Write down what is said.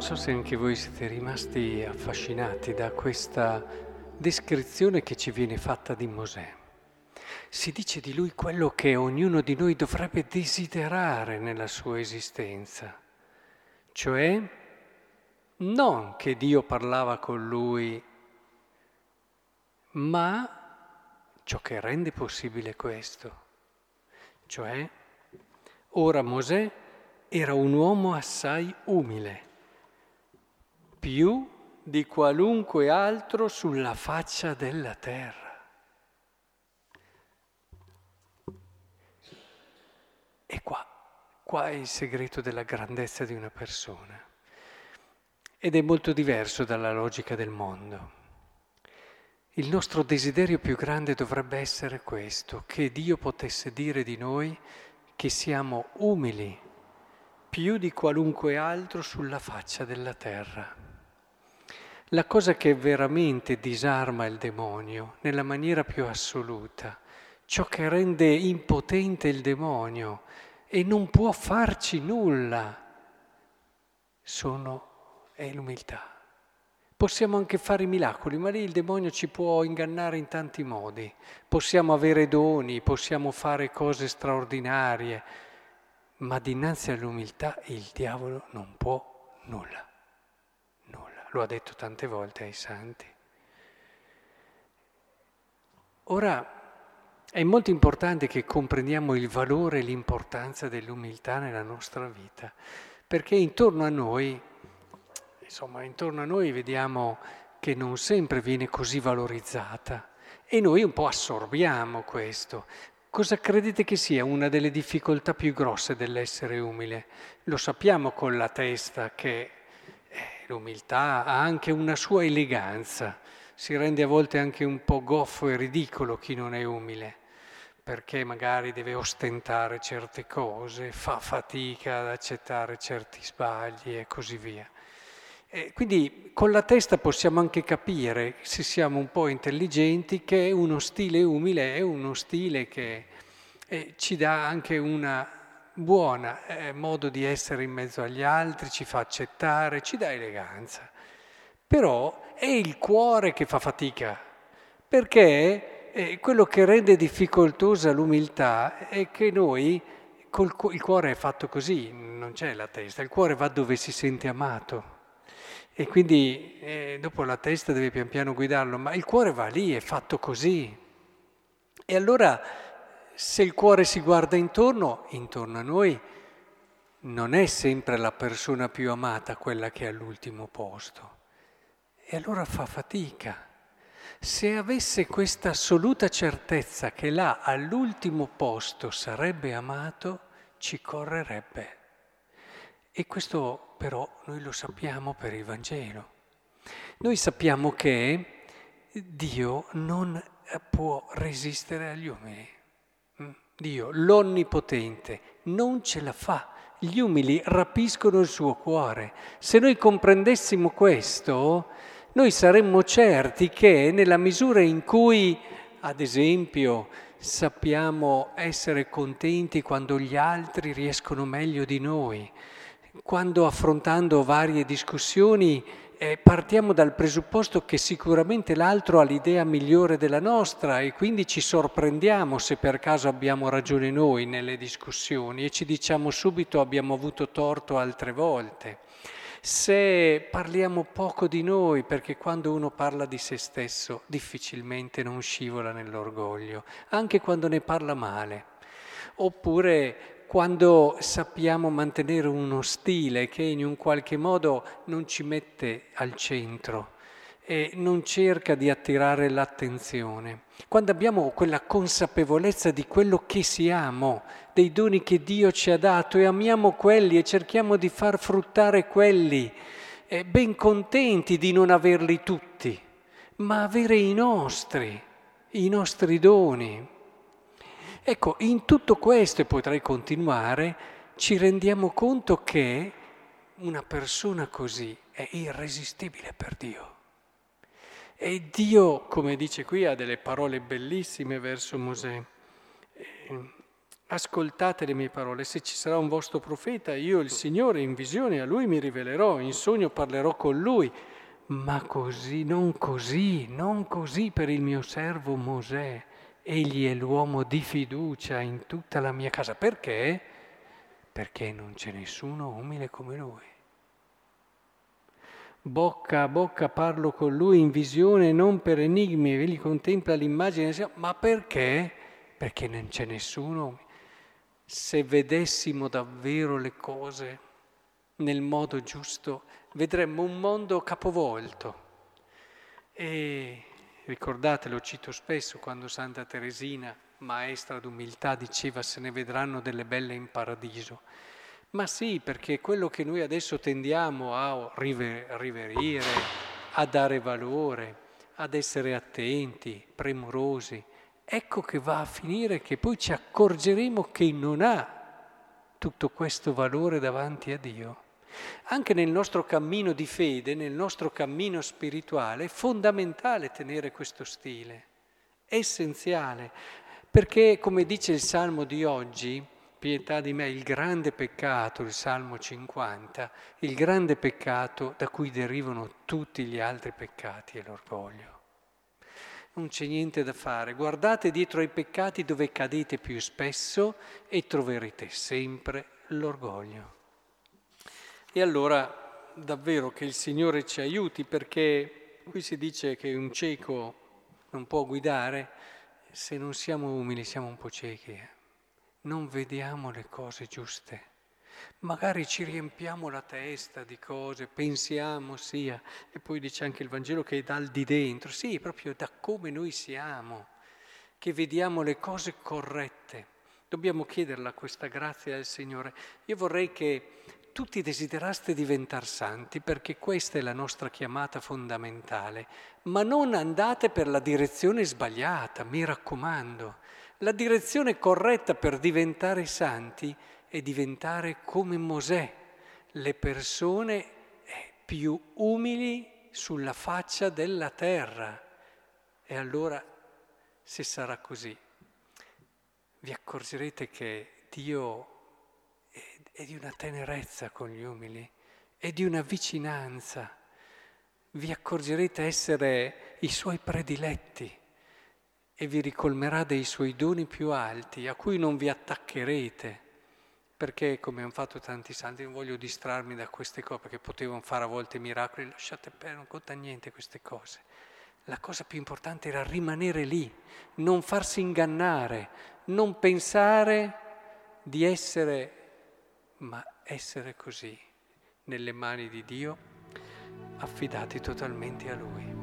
Non so se anche voi siete rimasti affascinati da questa descrizione che ci viene fatta di Mosè. Si dice di lui quello che ognuno di noi dovrebbe desiderare nella sua esistenza, cioè non che Dio parlava con lui, ma ciò che rende possibile questo, cioè ora Mosè era un uomo assai umile più di qualunque altro sulla faccia della terra. E qua, qua è il segreto della grandezza di una persona. Ed è molto diverso dalla logica del mondo. Il nostro desiderio più grande dovrebbe essere questo, che Dio potesse dire di noi che siamo umili più di qualunque altro sulla faccia della terra. La cosa che veramente disarma il demonio nella maniera più assoluta, ciò che rende impotente il demonio e non può farci nulla, sono, è l'umiltà. Possiamo anche fare i miracoli, ma lì il demonio ci può ingannare in tanti modi. Possiamo avere doni, possiamo fare cose straordinarie, ma dinanzi all'umiltà il diavolo non può nulla lo ha detto tante volte ai santi. Ora è molto importante che comprendiamo il valore e l'importanza dell'umiltà nella nostra vita, perché intorno a noi, insomma, intorno a noi vediamo che non sempre viene così valorizzata e noi un po' assorbiamo questo. Cosa credete che sia una delle difficoltà più grosse dell'essere umile? Lo sappiamo con la testa che L'umiltà ha anche una sua eleganza, si rende a volte anche un po' goffo e ridicolo chi non è umile, perché magari deve ostentare certe cose, fa fatica ad accettare certi sbagli e così via. E quindi con la testa possiamo anche capire, se siamo un po' intelligenti, che uno stile umile è uno stile che eh, ci dà anche una buona, è modo di essere in mezzo agli altri, ci fa accettare, ci dà eleganza. Però è il cuore che fa fatica, perché eh, quello che rende difficoltosa l'umiltà è che noi, col, il cuore è fatto così, non c'è la testa, il cuore va dove si sente amato. E quindi eh, dopo la testa deve pian piano guidarlo, ma il cuore va lì, è fatto così. E allora se il cuore si guarda intorno, intorno a noi, non è sempre la persona più amata quella che è all'ultimo posto. E allora fa fatica. Se avesse questa assoluta certezza che là all'ultimo posto sarebbe amato, ci correrebbe. E questo però noi lo sappiamo per il Vangelo. Noi sappiamo che Dio non può resistere agli umili. Dio, l'Onnipotente, non ce la fa. Gli umili rapiscono il suo cuore. Se noi comprendessimo questo, noi saremmo certi che nella misura in cui, ad esempio, sappiamo essere contenti quando gli altri riescono meglio di noi, quando affrontando varie discussioni eh, partiamo dal presupposto che sicuramente l'altro ha l'idea migliore della nostra e quindi ci sorprendiamo se per caso abbiamo ragione noi nelle discussioni e ci diciamo subito abbiamo avuto torto altre volte. Se parliamo poco di noi, perché quando uno parla di se stesso difficilmente non scivola nell'orgoglio, anche quando ne parla male. Oppure quando sappiamo mantenere uno stile che in un qualche modo non ci mette al centro e non cerca di attirare l'attenzione. Quando abbiamo quella consapevolezza di quello che siamo, dei doni che Dio ci ha dato e amiamo quelli e cerchiamo di far fruttare quelli, eh, ben contenti di non averli tutti, ma avere i nostri, i nostri doni. Ecco, in tutto questo, e potrei continuare, ci rendiamo conto che una persona così è irresistibile per Dio. E Dio, come dice qui, ha delle parole bellissime verso Mosè. Eh, ascoltate le mie parole, se ci sarà un vostro profeta, io il Signore in visione a lui mi rivelerò, in sogno parlerò con lui, ma così, non così, non così per il mio servo Mosè. Egli è l'uomo di fiducia in tutta la mia casa. Perché? Perché non c'è nessuno umile come lui. Bocca a bocca parlo con lui in visione, non per enigmi, egli contempla l'immagine, ma perché? Perché non c'è nessuno. Se vedessimo davvero le cose nel modo giusto, vedremmo un mondo capovolto. E ricordate, lo cito spesso quando Santa Teresina, maestra d'umiltà, diceva se ne vedranno delle belle in paradiso. Ma sì, perché quello che noi adesso tendiamo a riverire, a dare valore, ad essere attenti, premurosi, ecco che va a finire che poi ci accorgeremo che non ha tutto questo valore davanti a Dio. Anche nel nostro cammino di fede, nel nostro cammino spirituale, è fondamentale tenere questo stile, è essenziale, perché come dice il Salmo di oggi, pietà di me, il grande peccato, il Salmo 50, il grande peccato da cui derivano tutti gli altri peccati è l'orgoglio. Non c'è niente da fare, guardate dietro ai peccati dove cadete più spesso e troverete sempre l'orgoglio. E allora davvero che il Signore ci aiuti perché qui si dice che un cieco non può guidare, se non siamo umili siamo un po' ciechi, non vediamo le cose giuste. Magari ci riempiamo la testa di cose, pensiamo sia, e poi dice anche il Vangelo che è dal di dentro, sì, proprio da come noi siamo, che vediamo le cose corrette. Dobbiamo chiederla questa grazia al Signore. Io vorrei che tutti desideraste diventare santi perché questa è la nostra chiamata fondamentale, ma non andate per la direzione sbagliata, mi raccomando. La direzione corretta per diventare santi è diventare come Mosè, le persone eh, più umili sulla faccia della terra. E allora, se sarà così, vi accorgerete che Dio e di una tenerezza con gli umili e di una vicinanza. Vi accorgerete essere i suoi prediletti e vi ricolmerà dei suoi doni più alti a cui non vi attaccherete. Perché, come hanno fatto tanti santi, non voglio distrarmi da queste cose, perché potevano fare a volte miracoli, lasciate perdere, non conta niente queste cose. La cosa più importante era rimanere lì, non farsi ingannare, non pensare di essere ma essere così nelle mani di Dio, affidati totalmente a Lui.